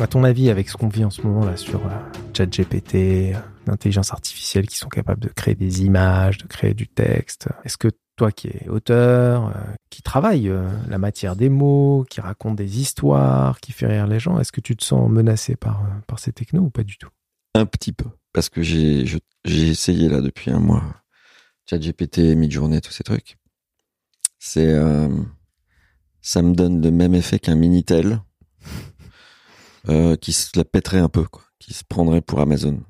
À ton avis, avec ce qu'on vit en ce moment là sur euh, ChatGPT, euh, l'intelligence artificielle qui sont capables de créer des images, de créer du texte, est-ce que toi qui es auteur, euh, qui travaille la matière des mots, qui raconte des histoires, qui fait rire les gens, est-ce que tu te sens menacé par, ces technos ou pas du tout? Un petit peu. Parce que j'ai essayé là depuis un mois. ChatGPT, Midjourney, tous ces trucs. C'est ça me donne le même effet qu'un Minitel euh, qui se la pèterait un peu, quoi, qui se prendrait pour Amazon.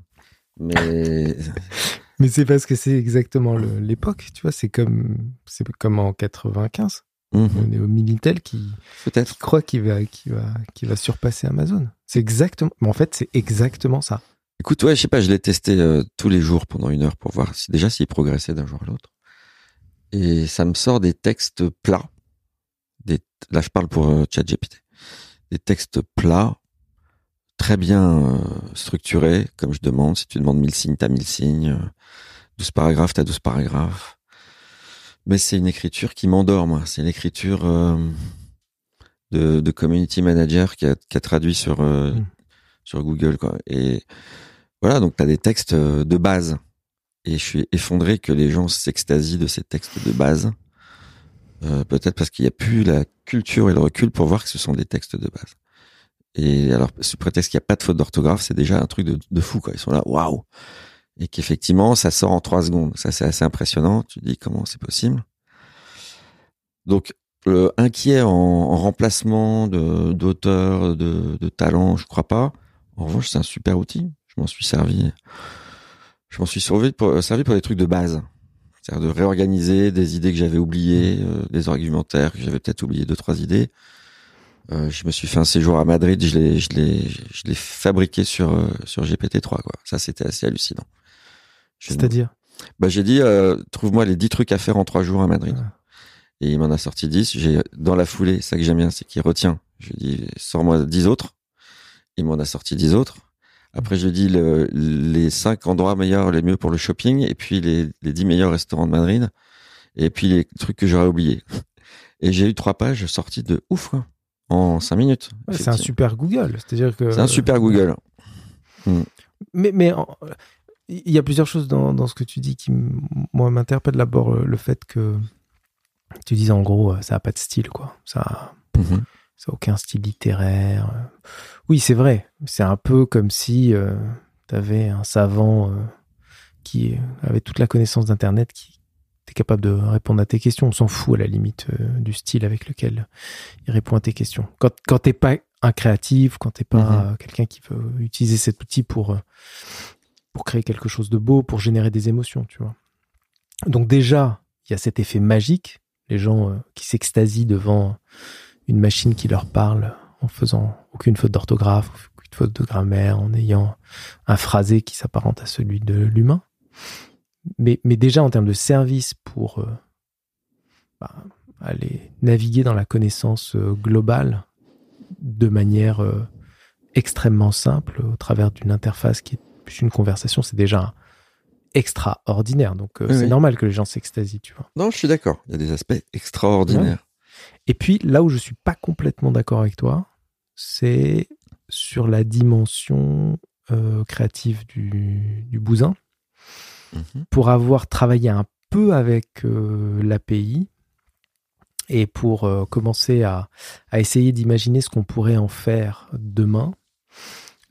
Mais Mais c'est parce que c'est exactement l'époque, tu vois, c'est comme, c'est comme en 95. Mhm. On est au Minitel qui, croit qu'il va, va, va surpasser Amazon. C'est exactement, mais en fait, c'est exactement ça. Écoute, ouais, je sais pas, je l'ai testé euh, tous les jours pendant une heure pour voir si, déjà s'il progressait d'un jour à l'autre. Et ça me sort des textes plats. Des, là, je parle pour euh, ChatGPT. Des textes plats, très bien euh, structurés, comme je demande. Si tu demandes 1000 signes, t'as 1000 signes. euh, 12 paragraphes, t'as 12 paragraphes. Mais c'est une écriture qui m'endort, moi. C'est une écriture euh, de, de community manager qui a, qui a traduit sur, euh, Mm. sur Google, quoi. Et voilà, donc tu as des textes euh, de base. Et je suis effondré que les gens s'extasient de ces textes de base. Euh, Peut-être parce qu'il n'y a plus la culture et le recul pour voir que ce sont des textes de base. Et alors, sous prétexte qu'il n'y a pas de faute d'orthographe, c'est déjà un truc de, de fou, quoi. Ils sont là, waouh! Et qu'effectivement, ça sort en trois secondes. Ça, c'est assez impressionnant. Tu te dis comment c'est possible. Donc, le inquiet en, en remplacement de d'auteurs, de, de talents, je crois pas. En revanche, c'est un super outil. Je m'en suis servi. Je m'en suis servi pour, servi pour des trucs de base. C'est-à-dire de réorganiser des idées que j'avais oubliées, euh, des argumentaires que j'avais peut-être oublié deux, trois idées. Euh, je me suis fait un séjour à Madrid, je l'ai, je l'ai, je l'ai fabriqué sur, euh, sur GPT-3, quoi. Ça, c'était assez hallucinant. C'est-à-dire, bah, j'ai dit, euh, trouve-moi les 10 trucs à faire en 3 jours à Madrid. Ah. Et il m'en a sorti 10. J'ai, dans la foulée, ça que j'aime bien, c'est qu'il retient. Je lui ai dit, sors-moi 10 autres. Il m'en a sorti 10 autres. Après, je lui le- les 5 endroits meilleurs, les mieux pour le shopping. Et puis, les, les 10 meilleurs restaurants de Madrid. Et puis, les trucs que j'aurais oubliés. Et j'ai eu trois pages sorties de ouf, quoi. En 5 minutes. ouais, c'est un super Google. C'est-à-dire que. C'est un super Google. Mais, mais en- il y a plusieurs choses dans, dans ce que tu dis qui, moi, m'interpellent. D'abord, euh, le fait que tu dis en gros, euh, ça n'a pas de style, quoi. Ça Mhm. ça a aucun style littéraire. euh. Oui, c'est vrai. C'est un peu comme si tu avais un savant euh, qui avait toute la connaissance d'Internet qui capable de répondre à tes questions. On s'en fout à la limite euh, du style avec lequel il répond à tes questions. Quand, quand t'es pas un créatif, quand t'es pas Mhm. euh, quelqu'un qui veut utiliser cet outil pour, euh, pour créer quelque chose de beau, pour générer des émotions, tu vois. Donc déjà, il y a cet effet magique, les gens euh, qui s'extasient devant une machine qui leur parle en faisant aucune faute d'orthographe, aucune faute de grammaire, en ayant un phrasé qui s'apparente à celui de l'humain. Mais, mais déjà en termes de service pour euh, bah, aller naviguer dans la connaissance euh, globale de manière euh, extrêmement simple au travers d'une interface qui est plus une conversation, c'est déjà extraordinaire. Donc Oui, c'est oui. normal que les gens s'extasient, tu vois. Non, je suis d'accord. Il y a des aspects extraordinaires. Et puis là où je suis pas complètement d'accord avec toi, c'est sur la dimension créative du, du bousin. Mhm. Pour avoir travaillé un peu avec euh, l'API et pour euh, commencer à, essayer d'imaginer ce qu'on pourrait en faire demain,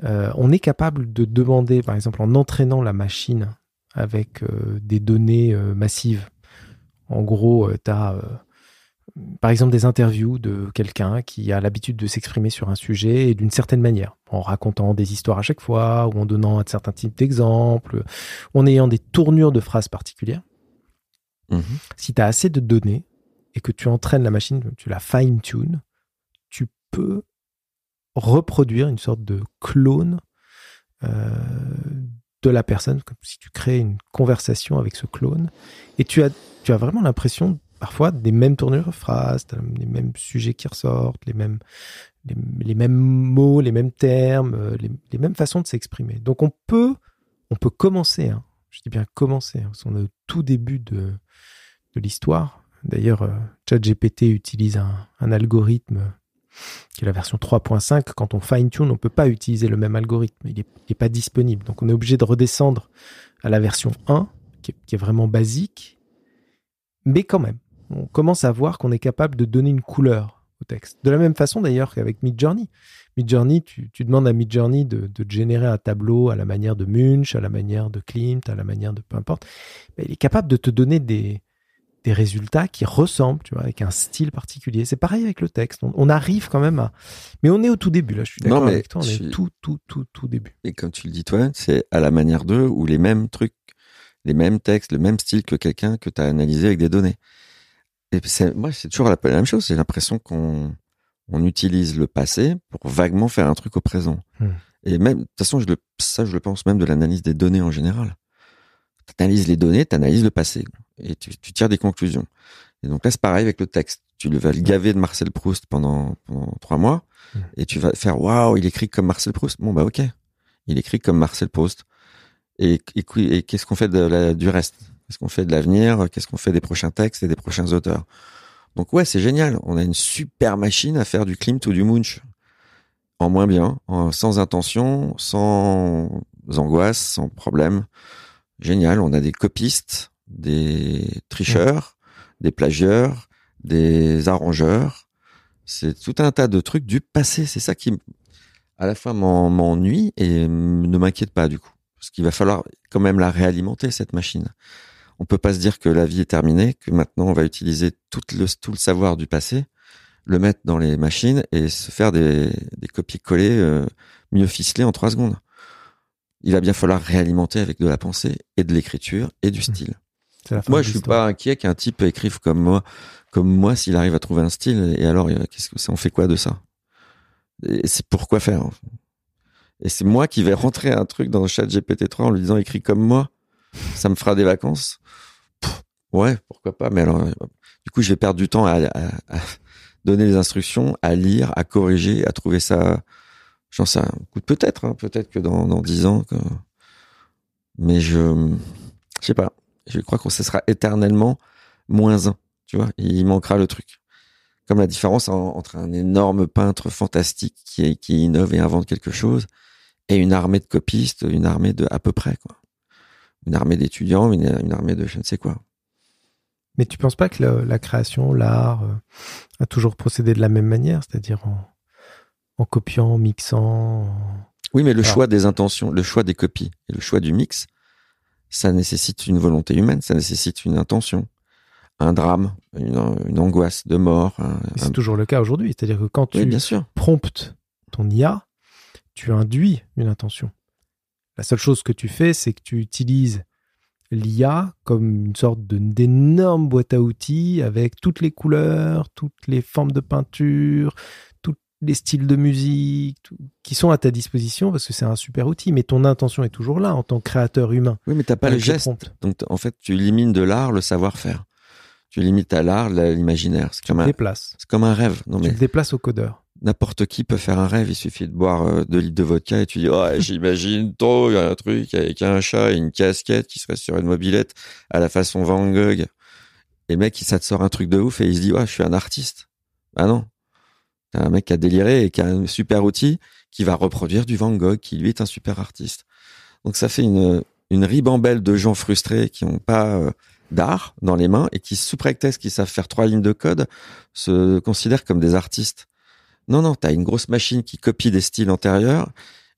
euh, on est capable de demander, par exemple, en entraînant la machine avec des données massives. En gros, tu as par exemple des interviews de quelqu'un qui a l'habitude de s'exprimer sur un sujet et d'une certaine manière, en racontant des histoires à chaque fois, ou en donnant un certain type d'exemples, ou en ayant des tournures de phrases particulières. Mhm. Si tu as assez de données et que tu entraînes la machine, tu la fine-tune, tu peux reproduire une sorte de clone euh, de la personne, comme si tu crées une conversation avec ce clone, et tu as, tu as vraiment l'impression parfois des mêmes tournures de phrases, les mêmes sujets qui ressortent, les mêmes, les, mêmes mots, les mêmes termes, euh, les, mêmes façons de s'exprimer. Donc on peut, on peut commencer, hein, je dis bien commencer, hein, qu'on est au tout début de, de l'histoire. D'ailleurs, euh, ChatGPT utilise un, un algorithme qui est la version 3.5, quand on fine-tune, on peut pas utiliser le même algorithme. Il est, pas disponible. Donc on est obligé de redescendre à la version 1, qui est, vraiment basique. Mais quand même, on commence à voir qu'on est capable de donner une couleur au texte. De la même façon d'ailleurs qu'avec Midjourney. Midjourney, tu, tu demandes à Midjourney de, de générer un tableau à la manière de Munch, à la manière de Klimt, à la manière de peu importe. Ben, il est capable de te donner des, des résultats qui ressemblent, tu vois, avec un style particulier. C'est pareil avec le texte. On, arrive quand même à, mais on est au tout début là. Je suis d'accord avec toi. On est tout, tout, tout, tout début. Et comme tu le dis toi, c'est à la manière d'eux ou les mêmes trucs, les mêmes textes, le même style que quelqu'un que tu as analysé avec des données. Et moi, c'est toujours la, même chose. J'ai l'impression qu'on on utilise le passé pour vaguement faire un truc au présent. Hmm. Et même, de toute façon, je le, ça, je le pense même de l'analyse des données en général. Tu analyses les données, tu analyses le passé et tu, tu, tires des conclusions. Et donc là, c'est pareil avec le texte. Tu vas le gaver de Marcel Proust pendant, pendant trois mois mmh. et tu vas faire waouh, il écrit comme Marcel Proust. Bon bah ok, il écrit comme Marcel Proust. Et, et, qu'est-ce qu'on fait de la, du reste? Qu'est-ce qu'on fait de l'avenir? Qu'est-ce qu'on fait des prochains textes et des prochains auteurs? Donc ouais, c'est génial. On a une super machine à faire du Klimt ou du Munch en moins bien, en, sans intention, sans angoisse, sans problème. Génial. On a des copistes des tricheurs, des plagieurs, des arrangeurs. C'est tout un tas de trucs du passé. C'est ça qui, à la fois, m'ennuie et ne m'inquiète pas du coup. Parce qu'il va falloir quand même la réalimenter, cette machine. On peut pas se dire que la vie est terminée, que maintenant on va utiliser tout le, tout le savoir du passé, le mettre dans les machines et se faire des, des copier-coller euh, mieux ficelés en trois secondes. Il va bien falloir réalimenter avec de la pensée et de l'écriture et du mmh. style. Moi, je suis pas inquiet qu'un type écrive comme moi, comme moi, s'il arrive à trouver un style. Et alors, qu'est-ce que ça, on fait quoi de ça? Et c'est pourquoi faire Et c'est moi qui vais rentrer un truc dans le chat GPT-3 en lui disant écris comme moi. Ça me fera des vacances. ouais, pourquoi pas. Mais alors, du coup, je vais perdre du temps à, donner les instructions, à lire, à corriger, à trouver ça. J'en sais Peut-être, hein, peut-être que dans dans dix ans. Mais je, je sais pas je crois qu'on sera éternellement moins un. Tu vois, il manquera le truc. Comme la différence entre un énorme peintre fantastique qui, innove et invente quelque chose et une armée de copistes, une armée de à peu près. Une armée d'étudiants, une, armée de je ne sais quoi. Mais tu penses pas que la création, l'art, euh, a toujours procédé de la même manière, c'est-à-dire en, copiant, en mixant Oui, mais le choix des intentions, le choix des copies et le choix du mix, ça nécessite une volonté humaine, ça nécessite une intention, un drame, une, angoisse de mort. C'est toujours le cas aujourd'hui, c'est-à-dire que quand tu bien sûr. promptes ton IA, tu induis une intention. La seule chose que tu fais, c'est que tu utilises l'IA comme une sorte d'énorme boîte à outils avec toutes les couleurs, toutes les formes de peinture, les styles de musique qui sont à ta disposition parce que c'est un super outil, mais ton intention est toujours là en tant que créateur humain. Oui, mais t'as pas le geste. Donc en fait, tu élimines de l'art le savoir-faire. Tu limites à l'art l'imaginaire. C'est comme un C'est comme un rêve. Non tu le déplaces au codeur. N'importe qui peut faire un rêve. Il suffit de boire euh, deux litres de vodka et tu dis oh j'imagine trop il y a un truc avec un chat et une casquette qui serait sur une mobilette à la façon Van Gogh. Et le mec, ça te sort un truc de ouf et il se dit ouais je suis un artiste. Ah non, un mec qui a déliré et qui a un super outil qui va reproduire du Van Gogh, qui lui est un super artiste. Donc ça fait une, une ribambelle de gens frustrés qui n'ont pas euh, d'art dans les mains et qui, sous prétexte qu'ils savent faire trois lignes de code, se considèrent comme des artistes. Non, non, t'as une grosse machine qui copie des styles antérieurs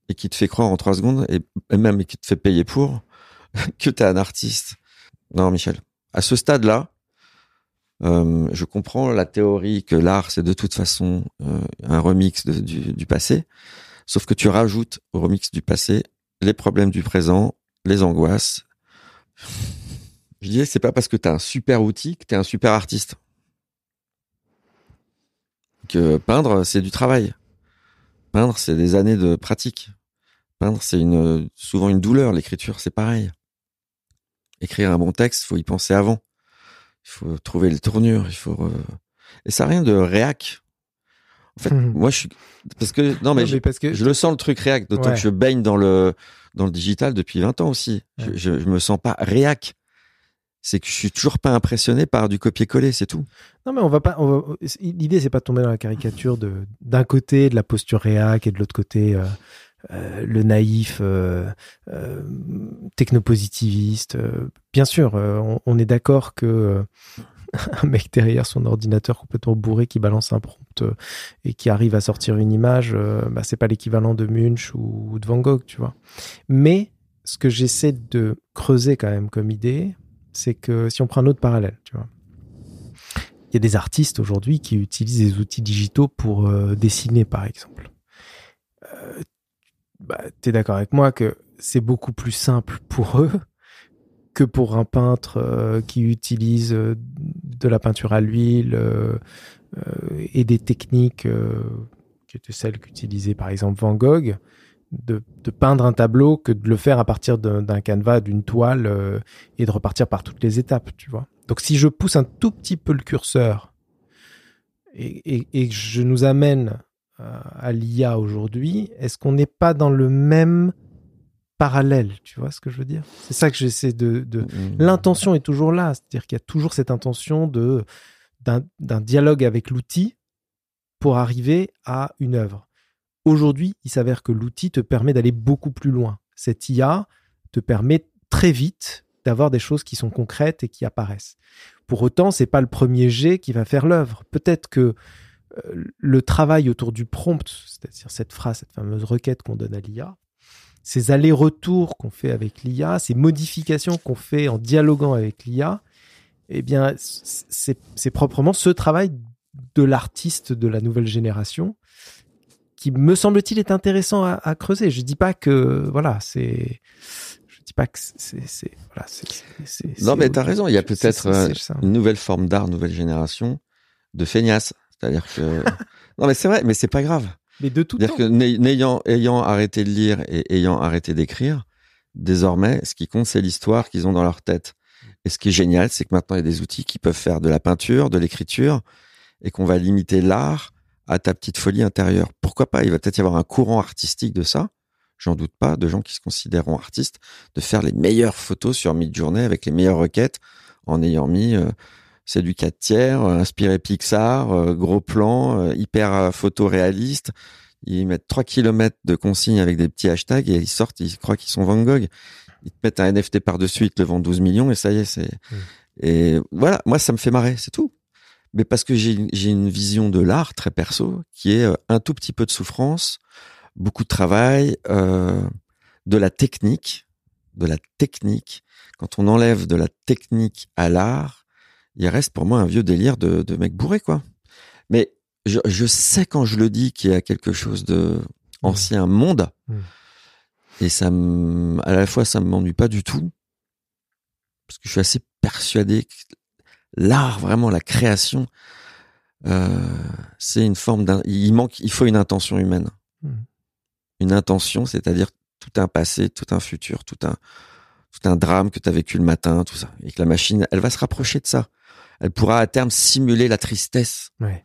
et qui te fait croire en trois secondes et, même qui te fait payer pour que t'es un artiste. Non, Michel. À ce stade-là, euh, je comprends la théorie que l'art, c'est de toute façon euh, un remix du, passé, sauf que tu rajoutes au remix du passé les problèmes du présent, les angoisses. Je disais, c'est pas parce que tu as un super outil que tu es un super artiste. Que peindre, c'est du travail. Peindre, c'est des années de pratique. Peindre, c'est une, souvent une douleur. L'écriture, c'est pareil. Écrire un bon texte, faut y penser avant il faut trouver les tournures, il faut et ça n'a rien de réac. En fait, mmh. moi je suis parce que non mais, parce que je le sens le truc réac, d'autant que je baigne dans le dans le digital depuis 20 ans aussi. Je, je, me sens pas réac. C'est que je suis toujours pas impressionné par du copier-coller, c'est tout. Non, mais on va pas. L'idée, c'est pas de tomber dans la caricature de d'un côté de la posture réac et de l'autre côté euh, euh, le naïf euh, technopositiviste. Bien sûr, on, est d'accord que un mec derrière son ordinateur complètement bourré qui balance un prompt et qui arrive à sortir une image, bah, c'est pas l'équivalent de Munch ou de Van Gogh, tu vois. Mais ce que j'essaie de creuser quand même comme idée, c'est que si on prend un autre parallèle, tu vois, il y a des artistes aujourd'hui qui utilisent des outils digitaux pour euh, dessiner, par exemple. Euh, bah, tu es d'accord avec moi que c'est beaucoup plus simple pour eux que pour un peintre euh, qui utilise de la peinture à l'huile et des techniques qui étaient celles qu'utilisait par exemple Van Gogh de, peindre un tableau que de le faire à partir d'un canevas, d'une toile euh, et de repartir par toutes les étapes, tu vois. Donc si je pousse un tout petit peu le curseur et, que je nous amène euh, à l'IA aujourd'hui, est-ce qu'on n'est pas dans le même parallèle Tu vois ce que je veux dire? C'est ça que j'essaie de. de... Mmh. L'intention est toujours là, c'est-à-dire qu'il y a toujours cette intention de d'un dialogue avec l'outil pour arriver à une œuvre. Aujourd'hui, il s'avère que l'outil te permet d'aller beaucoup plus loin. Cette IA te permet très vite d'avoir des choses qui sont concrètes et qui apparaissent. Pour autant, c'est pas le premier jet qui va faire l'œuvre. Peut-être que euh, le travail autour du prompt, c'est-à-dire cette phrase, cette fameuse requête qu'on donne à l'IA, ces allers-retours qu'on fait avec l'IA, ces modifications qu'on fait en dialoguant avec l'IA, eh bien, c'est proprement ce travail de l'artiste de la nouvelle génération qui me semble-t-il est intéressant à, creuser. Je dis pas que voilà, c'est je dis pas que c'est voilà, c'est Non mais tu as raison, il y a peut-être euh, une nouvelle forme d'art, nouvelle génération de feignasse, c'est-à-dire que Non mais c'est vrai, mais c'est pas grave. Mais de tout temps. que n'ayant ayant arrêté de lire et ayant arrêté d'écrire, désormais, ce qui compte c'est l'histoire qu'ils ont dans leur tête. Et ce qui est génial, c'est que maintenant il y a des outils qui peuvent faire de la peinture, de l'écriture et qu'on va limiter l'art à ta petite folie intérieure. Pourquoi pas? Il va peut-être y avoir un courant artistique de ça. J'en doute pas, de gens qui se considéreront artistes, de faire les meilleures photos sur mid-journée avec les meilleures requêtes en ayant mis euh, c'est du 4 tiers, euh, inspiré Pixar, euh, gros plan, hyper photoréaliste. Ils mettent 3 km de consignes avec des petits hashtags et ils sortent, ils croient qu'ils sont Van Gogh. Ils te mettent un NFT par-dessus, ils te le vendent 12 millions et ça y est, c'est... Mmh. Et voilà, moi ça me fait marrer, c'est tout mais parce que j'ai une vision de l'art très perso qui est euh, un tout petit peu de souffrance, beaucoup de travail, euh, de la technique, de la technique. Quand on enlève de la technique à l'art, il reste pour moi un vieux délire de, de mec bourré quoi. Mais je, je, sais quand je le dis qu'il y a quelque chose de ancien monde. Mmh. Et ça me, à la fois ça me m'ennuie pas du tout parce que je suis assez persuadé que l'art, vraiment la création, euh, c'est une forme d'un. Il manque, il faut une intention humaine, hmm. une intention, c'est-à-dire tout un passé, tout un futur, tout un tout un drame que tu as vécu le matin, tout ça, et que la machine, elle va se rapprocher de ça. Elle pourra à terme simuler la tristesse. Ouais.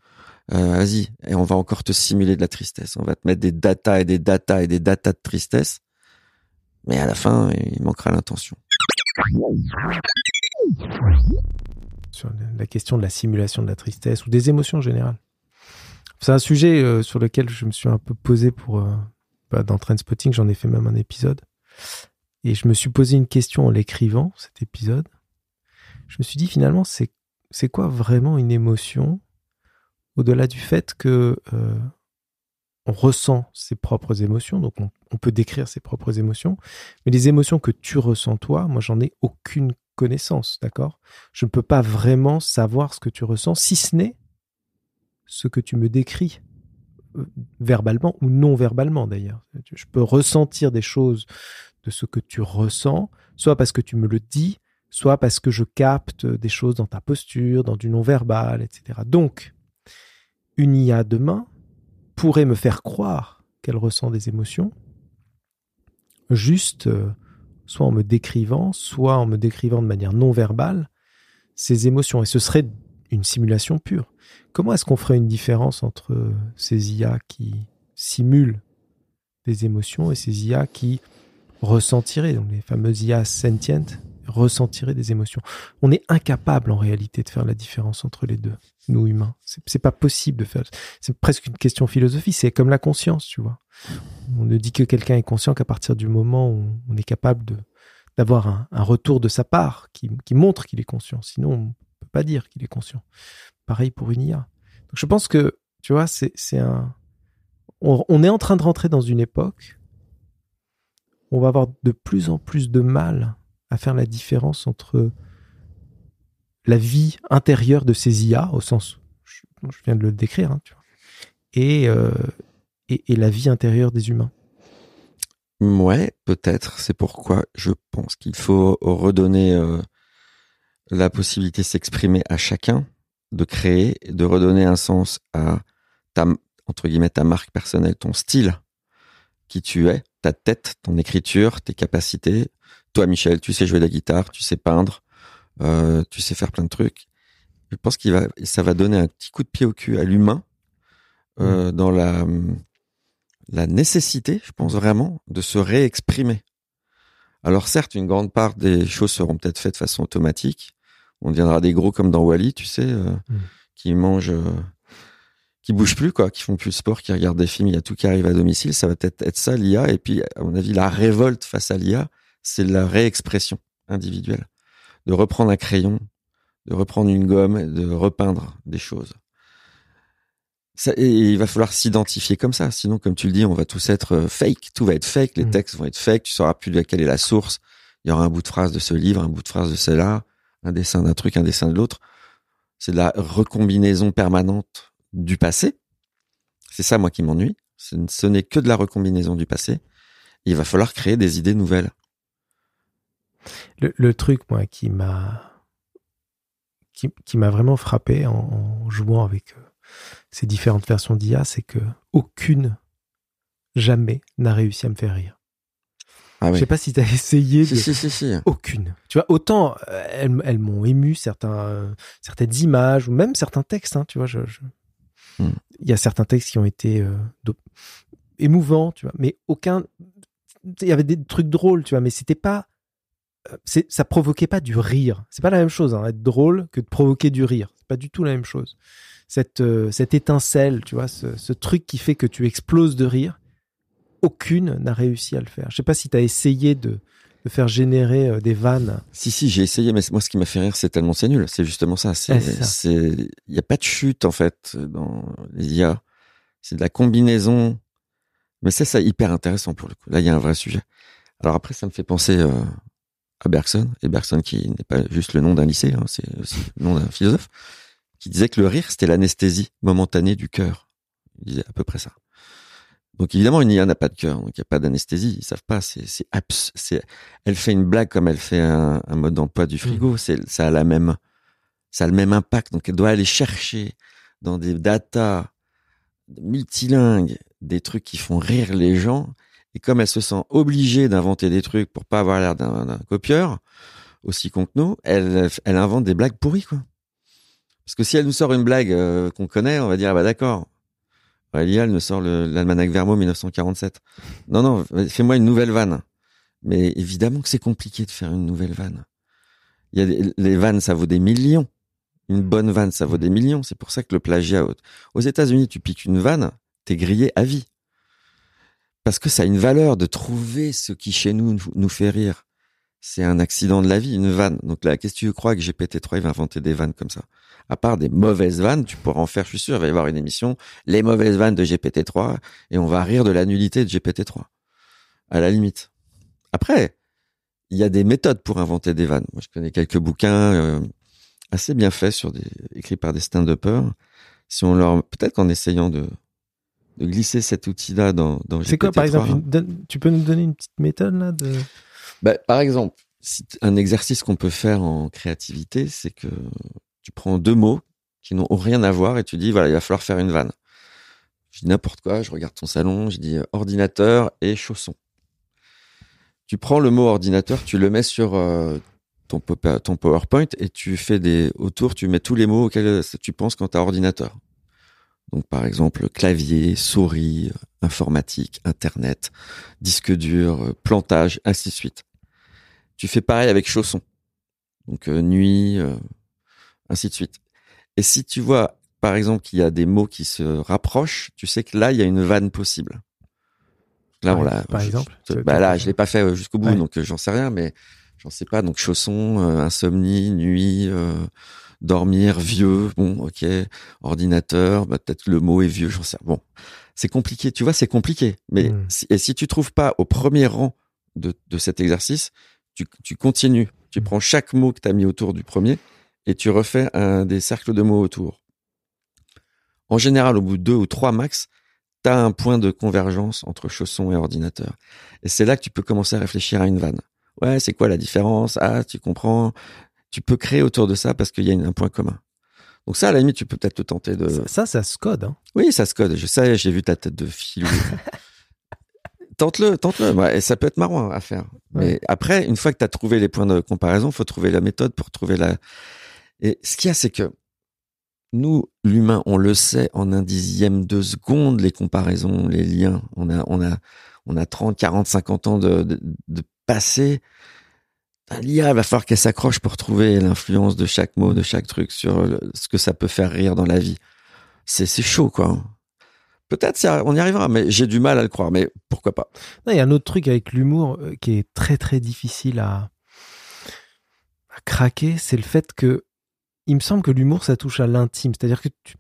Euh, vas-y, et on va encore te simuler de la tristesse. On va te mettre des datas et des datas et des datas de tristesse, mais à la fin, il manquera l'intention sur la question de la simulation de la tristesse ou des émotions en général. C'est un sujet euh, sur lequel je me suis un peu posé pour euh, bah, dans Trendspotting, j'en ai fait même un épisode. Et je me suis posé une question en l'écrivant, cet épisode. Je me suis dit finalement, c'est c'est quoi vraiment une émotion au-delà du fait que euh, on ressent ses propres émotions, donc on, on, peut décrire ses propres émotions, mais les émotions que tu ressens toi, moi j'en ai aucune connaissance, d'accord? Je ne peux pas vraiment savoir ce que tu ressens, si ce n'est ce que tu me décris euh, verbalement ou non verbalement d'ailleurs. Je peux ressentir des choses de ce que tu ressens, soit parce que tu me le dis, soit parce que je capte des choses dans ta posture, dans du non-verbal, etc. Donc, une IA demain pourrait me faire croire qu'elle ressent des émotions, juste euh, soit en me décrivant, soit en me décrivant de manière non verbale ces émotions. Et ce serait une simulation pure. Comment est-ce qu'on ferait une différence entre ces IA qui simulent des émotions et ces IA qui ressentiraient, donc les fameuses IA sentientes? Ressentirait des émotions. On est incapable en réalité de faire la différence entre les deux, nous humains. C'est pas possible de faire. C'est presque une question philosophique. C'est comme la conscience, tu vois. On ne dit que quelqu'un est conscient qu'à partir du moment où on est capable d'avoir un, retour de sa part qui, qui montre qu'il est conscient. Sinon, on peut pas dire qu'il est conscient. Pareil pour une IA. Donc je pense que, tu vois, c'est un. on est en train de rentrer dans une époque on va avoir de plus en plus de mal à faire la différence entre la vie intérieure de ces IA, au sens, je, je viens de le décrire, hein, euh, et, et, la vie intérieure des humains. Ouais, peut-être. C'est pourquoi je pense qu'il faut redonner euh, la possibilité de s'exprimer à chacun, de créer, de redonner un sens à ta, entre guillemets, ta marque personnelle, ton style, qui tu es, ta tête, ton écriture, tes capacités. Toi, Michel, tu sais jouer de la guitare, tu sais peindre, euh, tu sais faire plein de trucs. Je pense qu'il va, ça va donner un petit coup de pied au cul à l'humain euh, mmh. dans la la nécessité, je pense vraiment, de se réexprimer. Alors certes, une grande part des choses seront peut-être faites de façon automatique. On deviendra des gros comme dans Wally, tu sais, euh, mmh. qui mangent qui bougent plus, quoi, qui font plus de sport, qui regardent des films, il y a tout qui arrive à domicile, ça va peut-être être ça l'IA. Et puis, à mon avis, la révolte face à l'IA, c'est la réexpression individuelle. De reprendre un crayon, de reprendre une gomme, de repeindre des choses. Ça, et il va falloir s'identifier comme ça. Sinon, comme tu le dis, on va tous être euh, fake. Tout va être fake. Les mmh. textes vont être fake. Tu sauras plus de quelle est la source. Il y aura un bout de phrase de ce livre, un bout de phrase de cela, un dessin d'un truc, un dessin de l'autre. C'est de la recombinaison permanente du passé. C'est ça, moi, qui m'ennuie. Ce n'est que de la recombinaison du passé. Il va falloir créer des idées nouvelles. Le, truc, moi, qui m'a qui, m'a vraiment frappé en, jouant avec euh, ces différentes versions d'IA, c'est que aucune jamais n'a réussi à me faire rire. Ah Je sais pas si tu as essayé. Si, si, si, Aucune. Tu vois, autant euh, elles, m'ont ému certains, certaines images ou même certains textes. Hein, tu vois, je, Hmm. Il y a certains textes qui ont été euh, émouvants, tu vois, mais aucun. Il y avait des trucs drôles, tu vois, mais c'était pas. Euh, ça provoquait pas du rire. C'est pas la même chose, hein, être drôle que de provoquer du rire. C'est pas du tout la même chose. Cette, euh, cette étincelle, tu vois, ce, ce, truc qui fait que tu exploses de rire, aucune n'a réussi à le faire. Je sais pas si tu as essayé de, de faire générer euh, des vannes. Si si, j'ai essayé, mais moi ce qui m'a fait rire, c'est tellement c'est nul. C'est justement ça. Il y a pas de chute en fait dans les IA. C'est de la combinaison. Mais c'est ça hyper intéressant pour le coup. Là, il y a un vrai sujet. Alors après, ça me fait penser euh, à Bergson et Bergson qui n'est pas juste le nom d'un lycée, hein, c'est aussi le nom d'un philosophe qui disait que le rire c'était l'anesthésie momentanée du cœur. Il disait à peu près ça. Donc évidemment, une IA n'a pas de cœur, donc il n'y a pas d'anesthésie. Ils savent pas. C'est, c'est, c'est, elle fait une blague comme elle fait un, mode d'emploi du frigo. C'est, ça a la même, ça a le même impact. Donc elle doit aller chercher dans des datas multilingues des trucs qui font rire les gens. Et comme elle se sent obligée d'inventer des trucs pour pas avoir l'air d'un, copieur aussi con que nous, elle, invente des blagues pourries quoi. Parce que si elle nous sort une blague euh, qu'on connaît, on va dire ah bah d'accord, L'IA, elle me sort l'almanach Vermo 1947. Non, non, fais-moi une nouvelle vanne. Mais évidemment que c'est compliqué de faire une nouvelle vanne. Il y a les vannes, ça vaut des millions. Une bonne vanne, ça vaut des millions. C'est pour ça que le plagiat, aux États-Unis, tu piques une vanne, t'es grillé à vie. Parce que ça a une valeur de trouver ce qui chez nous nous fait rire c'est un accident de la vie, une vanne. Donc là, qu'est-ce que tu crois que GPT-3 il va inventer des vannes comme ça? À part des mauvaises vannes, tu pourras en faire, je suis sûr, il va y avoir une émission, les mauvaises vannes de GPT-3, et on va rire de la nullité de GPT-3. À la limite. Après, il y a des méthodes pour inventer des vannes. Moi, je connais quelques bouquins euh, assez bien faits sur des écrits par des stand-uppers. Si on leur, peut-être qu'en essayant de de glisser cet outil-là dans, dans C'est quoi, par exemple, tu peux nous donner une petite méthode là de bah, par exemple, un exercice qu'on peut faire en créativité, c'est que tu prends deux mots qui n'ont rien à voir et tu dis, voilà, il va falloir faire une vanne. Je dis n'importe quoi, je regarde ton salon, je dis euh, ordinateur et chaussons. Tu prends le mot ordinateur, tu le mets sur euh, ton, ton PowerPoint et tu fais des autour, tu mets tous les mots auxquels tu penses quand tu as ordinateur. Donc par exemple clavier, souris, informatique, internet, disque dur, plantage, ainsi de suite. Tu fais pareil avec chausson. Donc euh, nuit, euh, ainsi de suite. Et si tu vois, par exemple, qu'il y a des mots qui se rapprochent, tu sais que là, il y a une vanne possible. Là, on l'a. par je- exemple, je- bah là, je l'ai pas fait euh, jusqu'au bout, Ouais. donc euh, j'en sais rien, mais j'en sais pas. Donc chaussons, euh, insomnie, nuit, euh, dormir, vieux, bon, ok, ordinateur, bah, peut-être le mot est vieux, j'en sais. Bon, c'est compliqué. Tu vois, c'est compliqué. Mais Mm. si- et si tu trouves pas au premier rang de, de cet exercice, tu, tu continues. Tu Mm. prends chaque mot que tu as mis autour du premier et tu refais un des cercles de mots autour. En général, au bout de deux ou trois max, tu as un point de convergence entre chausson et ordinateur. Et c'est là que tu peux commencer à réfléchir à une vanne. Ouais, c'est quoi la différence? Ah, tu comprends. Tu peux créer autour de ça parce qu'il y a un point commun. Donc ça, à la limite, tu peux peut-être te tenter de... Ça, ça, ça se code. Hein. Oui, ça se code. Je sais, j'ai vu ta tête de filou. tente-le, tente-le. Ouais, et ça peut être marrant à faire. Mais après, une fois que tu as trouvé les points de comparaison, faut trouver la méthode pour trouver la. Et ce qu'il y a, c'est que nous, l'humain, on le sait en un dixième de seconde, les comparaisons, les liens. On a, on a, on a 30, 40, 50 ans de, de, de passé. L'IA, il va falloir qu'elle s'accroche pour trouver l'influence de chaque mot, de chaque truc sur ce que ça peut faire rire dans la vie. C'est, chaud, quoi. Peut-être on y arrivera, mais j'ai du mal à le croire. Mais pourquoi pas Il y a un autre truc avec l'humour euh, qui est très très difficile à, à craquer, c'est le fait que il me semble que l'humour ça touche à l'intime. C'est-à-dire que tu-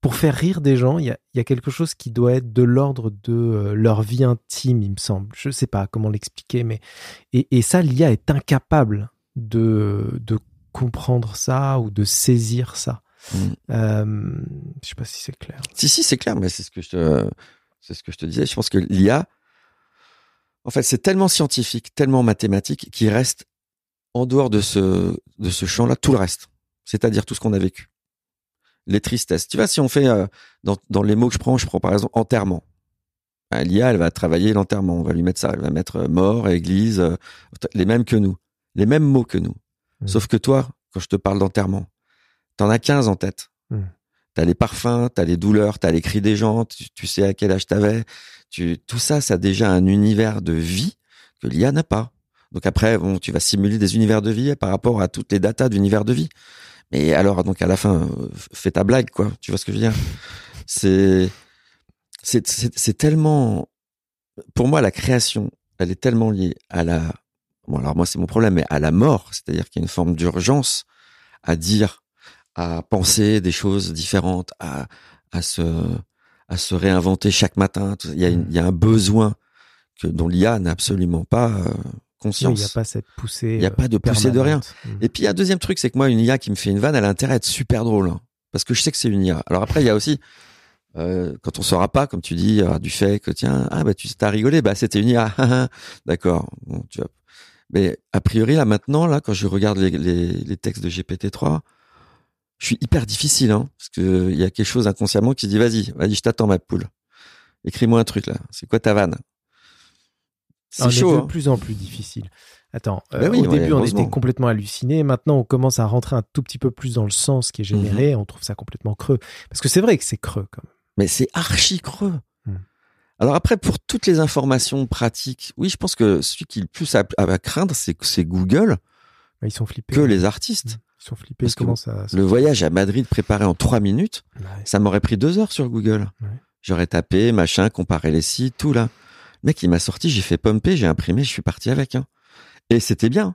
pour faire rire des gens, il y a, il y a quelque chose qui doit être de l'ordre de euh, leur vie intime, il me semble. Je sais pas comment l'expliquer, mais et, et ça, l'IA est incapable de, de comprendre ça ou de saisir ça. Mm. Euh, je sais pas si c'est clair. Si, si, c'est clair, mais c'est ce que je te, c'est ce que je te disais. Je pense que l'IA, en fait, c'est tellement scientifique, tellement mathématique, qu'il reste en dehors de ce, de ce champ-là tout le reste. C'est-à-dire tout ce qu'on a vécu. Les tristesses. Tu vois, si on fait, euh, dans, dans les mots que je prends, je prends par exemple enterrement. Euh, L'IA, elle va travailler l'enterrement. On va lui mettre ça. Elle va mettre euh, mort, église, euh, les mêmes que nous. Les mêmes mots que nous. Mm. Sauf que toi, quand je te parle d'enterrement, t'en as 15 en tête. Mm. T'as les parfums, t'as les douleurs, t'as les cris des gens, tu, tu sais à quel âge t'avais. Tu, tout ça, ça a déjà un univers de vie que l'IA n'a pas. Donc après, bon, tu vas simuler des univers de vie par rapport à toutes les datas d'univers de vie. Mais alors, donc à la fin, euh, fais ta blague, quoi. Tu vois ce que je veux dire? C'est, c'est, tellement, pour moi, la création, elle est tellement liée à la, bon alors moi c'est mon problème, mais à la mort, c'est-à-dire qu'il y a une forme d'urgence à dire, à penser des choses différentes, à, à se, à se réinventer chaque matin. Il y a, une- il y a un besoin que dont l'IA n'a absolument pas euh, conscience. Il n'y a pas cette poussée. Il y a euh, pas de poussée de rien. Mm. Et puis, il y a un deuxième truc, c'est que moi, une IA qui me fait une vanne, elle a intérêt à être super drôle. hein. parce que je sais que c'est une IA. Alors après, il y a aussi, euh, quand on saura pas, comme tu dis, euh, du fait que, tiens, ah, bah, tu t'as rigolé, bah, c'était une IA. D'accord. Bon, tu vois. Mais, a priori, là, maintenant, là, quand je regarde les, les, les textes de GPT-3, je suis hyper difficile, hein, parce que il y a quelque chose inconsciemment qui se dit, vas-y, vas-y, je t'attends, ma poule. Écris-moi un truc, là. C'est quoi ta vanne? C'est On est chaud, de hein. plus en plus difficile. Attends, euh, Ben oui, au ouais, début on était complètement halluciné. Maintenant on commence à rentrer un tout petit peu plus dans le sens qui est Mhm. généré. On trouve ça complètement creux. Parce que c'est vrai que c'est creux quand même. mais c'est archi creux. Hmm. Alors après, pour toutes les informations pratiques, oui, je pense que celui qui est le plus à, à craindre, c'est c'est Google Bah, Ils sont flippés. que les artistes. Ils sont flippés. Parce que. Le voyage à Madrid préparé en trois minutes, Ouais. ça m'aurait pris deux heures sur Google. Ouais. J'aurais tapé, machin, comparé les sites, tout là. Mec, il m'a sorti, j'ai fait pumper, j'ai imprimé, je suis parti avec. Hein. Et c'était bien.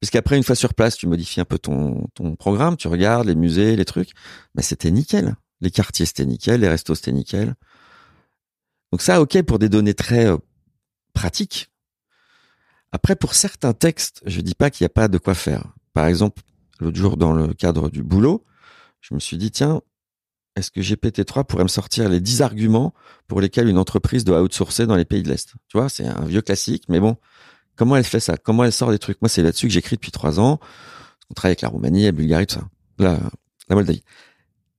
Parce qu'après, une fois sur place, tu modifies un peu ton, ton programme, tu regardes les musées, les trucs. Mais c'était nickel. Les quartiers, c'était nickel, les restos, c'était nickel. Donc ça, ok, pour des données très euh, pratiques. Après, pour certains textes, je dis pas qu'il n'y a pas de quoi faire. Par exemple, l'autre jour, dans le cadre du boulot, je me suis dit, tiens, est-ce que GPT-3 pourrait me sortir les 10 arguments pour lesquels une entreprise doit outsourcer dans les pays de l'Est? Tu vois, c'est un vieux classique, mais bon, comment elle fait ça? Comment elle sort des trucs? Moi, c'est là-dessus que j'écris depuis trois ans. On travaille avec la Roumanie, la Bulgarie, tout ça. La, la Moldavie.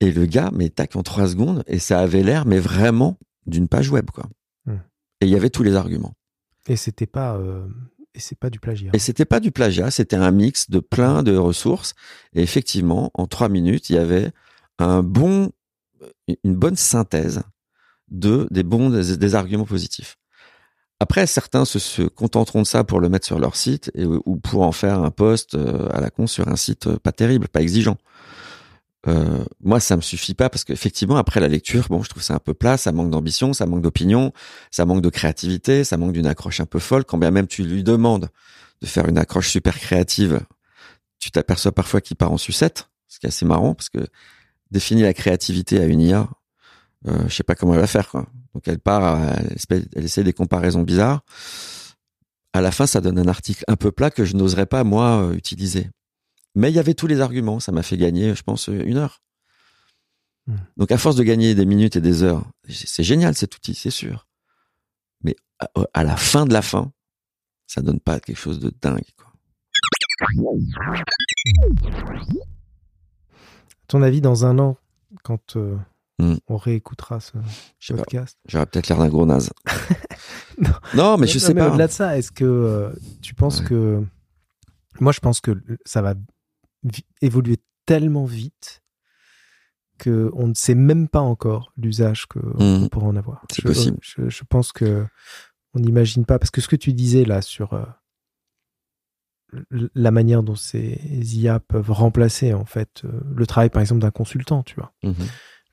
Et le gars, mais tac, en trois secondes, et ça avait l'air, mais vraiment, d'une page web, quoi. Hmm. Et il y avait tous les arguments. Et c'était pas. euh, Et c'est pas du plagiat. Et c'était pas du plagiat, c'était un mix de plein de ressources. Et effectivement, en trois minutes, il y avait un bon, une bonne synthèse de des bons des, des arguments positifs. Après, certains se, contenteront de ça pour le mettre sur leur site ou pour en faire un post euh, à la con sur un site euh, pas terrible, pas exigeant. Euh, moi, ça me suffit pas parce qu'effectivement, après la lecture, bon, je trouve ça un peu plat, ça manque d'ambition, ça manque d'opinion, ça manque de créativité, ça manque d'une accroche un peu folle. Quand bien même tu lui demandes de faire une accroche super créative, tu t'aperçois parfois qu'il part en sucette, ce qui est assez marrant parce que définir la créativité à une IA, euh, je sais pas comment elle va faire. Quoi. Donc elle part, elle, elle essaie des comparaisons bizarres. À la fin, ça donne un article un peu plat que je n'oserais pas moi euh, utiliser. Mais il y avait tous les arguments. Ça m'a fait gagner, je pense, une heure. Hmm. Donc à force de gagner des minutes et des heures, c'est génial cet outil, c'est sûr. Mais à, la fin de la fin, ça donne pas quelque chose de dingue. Quoi. Ton avis dans un an, quand euh, hmm. on réécoutera ce podcast? J'aurais peut-être l'air d'un gros naze. non. mais je sais pas. Au-delà de ça, est-ce que euh, tu penses que moi, je pense que ça va évoluer tellement vite que on ne sait même pas encore l'usage que mmh. pourra en avoir. C'est possible. Je, pense que on n'imagine pas parce que ce que tu disais là sur euh, la manière dont ces IA peuvent remplacer en fait euh, le travail par exemple d'un consultant, tu vois. Mmh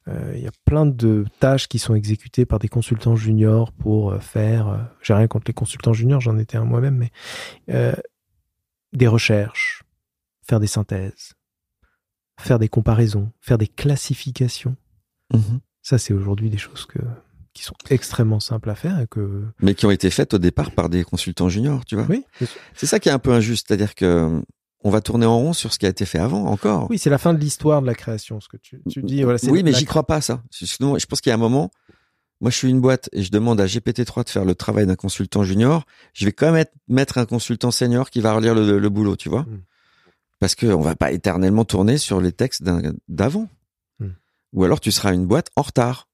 euh, il y a plein de tâches qui sont exécutées par des consultants juniors pour faire. J'ai rien contre les consultants juniors, j'en étais un moi-même, mais des recherches, faire des synthèses, faire des comparaisons, faire des classifications. Mhm. Ça, c'est aujourd'hui des choses que, qui sont extrêmement simples à faire et que. Mais qui ont été faites au départ par des consultants juniors, tu vois. Oui. C'est ça qui est un peu injuste, c'est-à-dire que on va tourner en rond sur ce qui a été fait avant encore. Oui, c'est la fin de l'histoire de la création, ce que tu, dis. oui, mais j'y crois pas ça. Sinon, je pense qu'il y a un moment, moi je suis une boîte et je demande à GPT-3 de faire le travail d'un consultant junior, je vais quand même mettre un consultant senior qui va relire le, boulot, tu vois. Hmm. Parce qu'on va pas éternellement tourner sur les textes d'avant. Hmm. Ou alors tu seras une boîte en retard.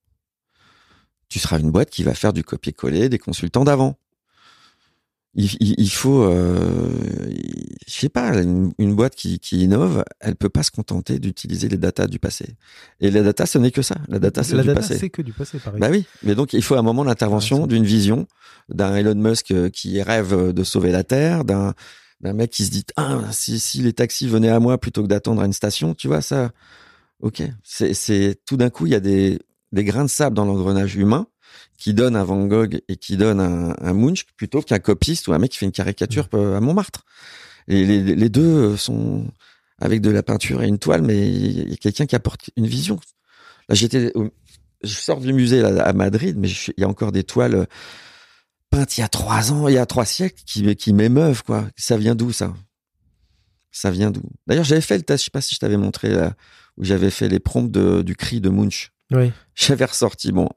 Tu seras une boîte qui va faire du copier-coller des consultants d'avant. Il, faut, euh, je sais pas, une, boîte qui, innove, elle peut pas se contenter d'utiliser les datas du passé. Et la data, ce n'est que ça. La data, c'est du data, c'est que du passé, pareil. Bah oui, mais donc il faut à un moment l'intervention d'une vision d'un Elon Musk euh, qui rêve de sauver la Terre, d'un un mec qui se dit ah si si les taxis venaient à moi plutôt que d'attendre à une station, tu vois ça. Ok, c'est tout d'un coup il y a des des grains de sable dans l'engrenage humain qui donne un Van Gogh et qui donne un, un Munch plutôt qu'un copiste ou un mec qui fait une caricature mmh. à Montmartre. Et les, les deux sont avec de la peinture et une toile, mais il y a quelqu'un qui apporte une vision. Là, j'étais, je sors du musée à Madrid, mais il y a encore des toiles il y a trois ans, il y a trois siècles, qui, qui m'émeuvent, quoi. Ça vient d'où, ça? Ça vient d'où? D'ailleurs, j'avais fait le test, je sais pas si je t'avais montré, là, où j'avais fait les prompts du cri de Munch. Oui. J'avais ressorti, bon,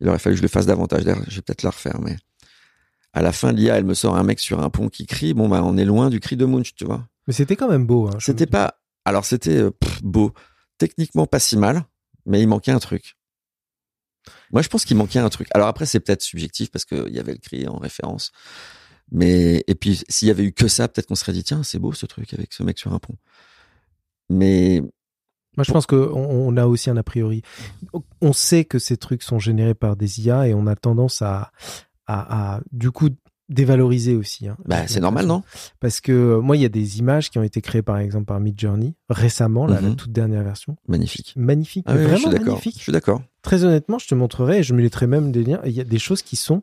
il aurait fallu que je le fasse davantage. D'ailleurs, je vais peut-être la refaire, mais à la fin, l'IA, elle me sort un mec sur un pont qui crie. Bon, bah, on est loin du cri de Munch, tu vois. Mais c'était quand même beau. Hein, c'était pas. Alors, c'était euh, beau. Techniquement, pas si mal, mais il manquait un truc. Moi, je pense qu'il manquait un truc. Alors après, c'est peut-être subjectif parce qu'il y avait le cri en référence. Mais et puis s'il y avait eu que ça, peut-être qu'on serait dit tiens, c'est beau ce truc avec ce mec sur un pont. Mais moi, je pense qu'on on a aussi un a priori. On sait que ces trucs sont générés par des IA et on a tendance à, à, à du coup dévalorisé aussi. Hein, bah, c'est normal, non? Parce que euh, moi, il y a des images qui ont été créées, par exemple, par Midjourney récemment, la mhm. toute dernière version. Magnifique. Magnifique, ah vraiment magnifique. Je suis d'accord. Très honnêtement, je te montrerai et je me mettrai même des liens. Il y a des choses qui sont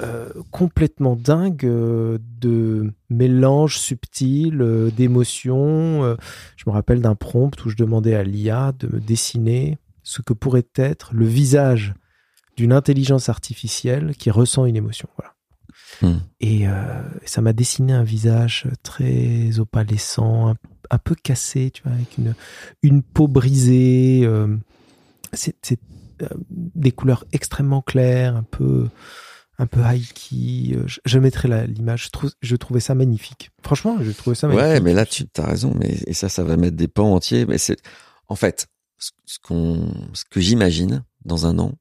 euh, complètement dingues euh, de mélange subtil d'émotions. je me rappelle d'un prompt où je demandais à l'IA de me dessiner ce que pourrait être le visage d'une intelligence artificielle qui ressent une émotion. Voilà. Hmm. Et euh, ça m'a dessiné un visage très opalescent, un, peu cassé, tu vois, avec une, une peau brisée. Euh, c'est euh, des couleurs extrêmement claires, un peu un peu high Je, je mettrai l'image. Je, je trouvais ça magnifique. Franchement, je trouvais ça magnifique. Ouais, mais là, tu as raison. Mais et ça, ça va mettre des pans entiers. Mais c'est en fait ce qu'on, ce que j'imagine dans un an,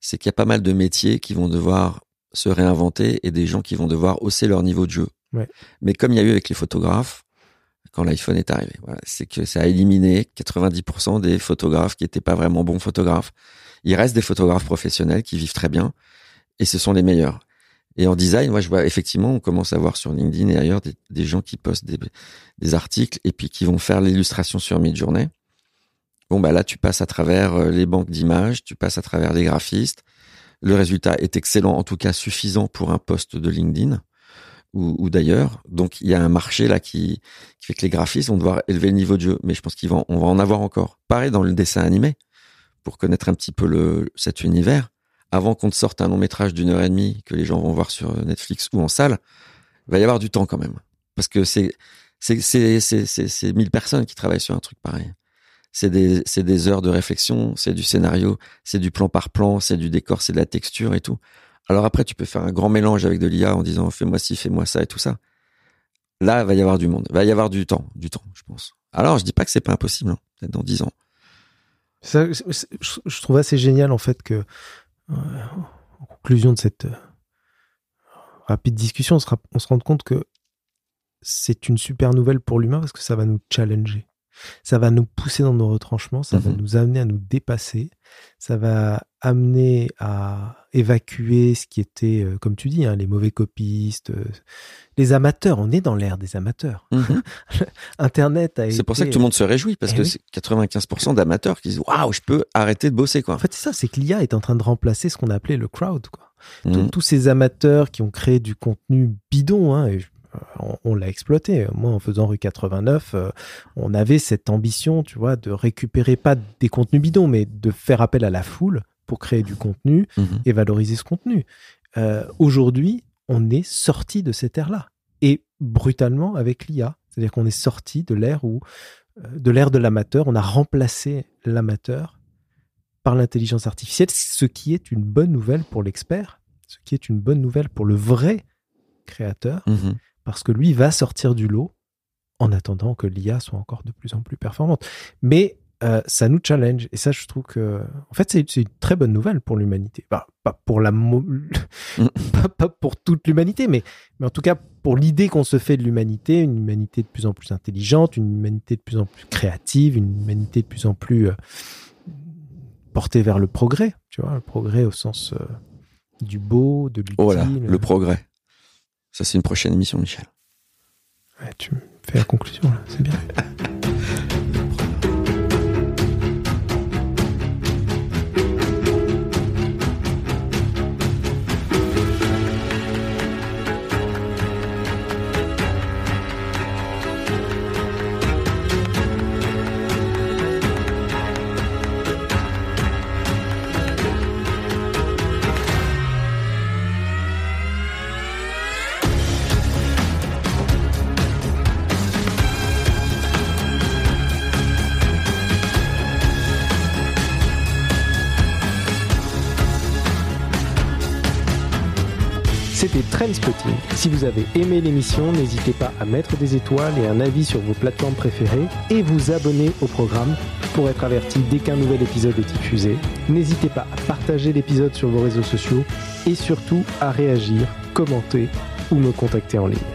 c'est qu'il y a pas mal de métiers qui vont devoir se réinventer et des gens qui vont devoir hausser leur niveau de jeu. Mais comme il y a eu avec les photographes, quand l'iPhone est arrivé, c'est que ça a éliminé 90% des photographes qui n'étaient pas vraiment bons photographes. Il reste des photographes professionnels qui vivent très bien et ce sont les meilleurs. Et en design, moi, je vois effectivement, on commence à voir sur LinkedIn et ailleurs des, gens qui postent des, articles et puis qui vont faire l'illustration sur Midjourney. Bon, bah là, tu passes à travers euh, les banques d'images, tu passes à travers les graphistes. Le résultat est excellent, en tout cas suffisant pour un poste de LinkedIn ou, d'ailleurs. Donc, il y a un marché là qui, fait que les graphistes vont devoir élever le niveau de jeu. Mais je pense qu'on va, va en avoir encore. Pareil dans le dessin animé, pour connaître un petit peu le, cet univers avant qu'on te sorte un long métrage d'une heure et demie que les gens vont voir sur Netflix ou en salle, il va y avoir du temps quand même. Parce que c'est, c'est, c'est, c'est, c'est, mille personnes qui travaillent sur un truc pareil. C'est des, heures de réflexion, c'est du scénario, c'est du plan par plan, c'est du décor, c'est de la texture et tout. Alors après, tu peux faire un grand mélange avec de l'IA en disant fais-moi ci, fais-moi ça et tout ça. Là, il va y avoir du monde, il va y avoir du temps, du temps, je pense. Alors, je dis pas que c'est pas impossible, hein, peut-être dans dix ans. Ça, je trouve assez génial en fait que en conclusion de cette euh, rapide discussion, on se, on se rend compte que c'est une super nouvelle pour l'humain parce que ça va nous challenger. Ça va nous pousser dans nos retranchements, ça va mhm. nous amener à nous dépasser, ça va amener à évacuer ce qui était, euh, comme tu dis, hein, les mauvais copistes, euh, les amateurs. On est dans l'ère des amateurs. Mhm. Internet a C'est pour ça que tout le monde se réjouit parce eh que c'est 95% d'amateurs qui disent waouh, je peux arrêter de bosser quoi. En fait, c'est ça, c'est que l'IA est en train de remplacer ce qu'on a appelé le crowd quoi. Mhm. Tous ces amateurs qui ont créé du contenu bidon, hein, on, l'a exploité. Moi, en faisant rue 89, euh, on avait cette ambition, tu vois, de récupérer pas des contenus bidons, mais de faire appel à la foule pour créer du contenu mhm. et valoriser ce contenu. Euh, aujourd'hui, on est sorti de cette ère-là et brutalement avec l'IA, c'est-à-dire qu'on est sorti de l'ère où euh, de l'ère de l'amateur, on a remplacé l'amateur par l'intelligence artificielle, ce qui est une bonne nouvelle pour l'expert, ce qui est une bonne nouvelle pour le vrai créateur, mhm parce que lui va sortir du lot en attendant que l'IA soit encore de plus en plus performante. Mais euh, ça nous challenge. Et ça je trouve que en fait c'est une très bonne nouvelle pour l'humanité. Pas pour la pas, pour toute l'humanité mais mais en tout cas pour l'idée qu'on se fait de l'humanité une humanité de plus en plus intelligente une humanité de plus en plus créative une humanité de plus en plus euh, portée vers le progrès tu vois le progrès au sens euh, du beau de l'utile. Oh le progrès ça, c'est une prochaine émission, Michel. Ouais, tu fais la conclusion, là. C'est bien. Si vous avez aimé l'émission, n'hésitez pas à mettre des étoiles et un avis sur vos plateformes préférées et vous abonner au programme pour être averti dès qu'un nouvel épisode est diffusé. N'hésitez pas à partager l'épisode sur vos réseaux sociaux et surtout à réagir, commenter ou me contacter en ligne.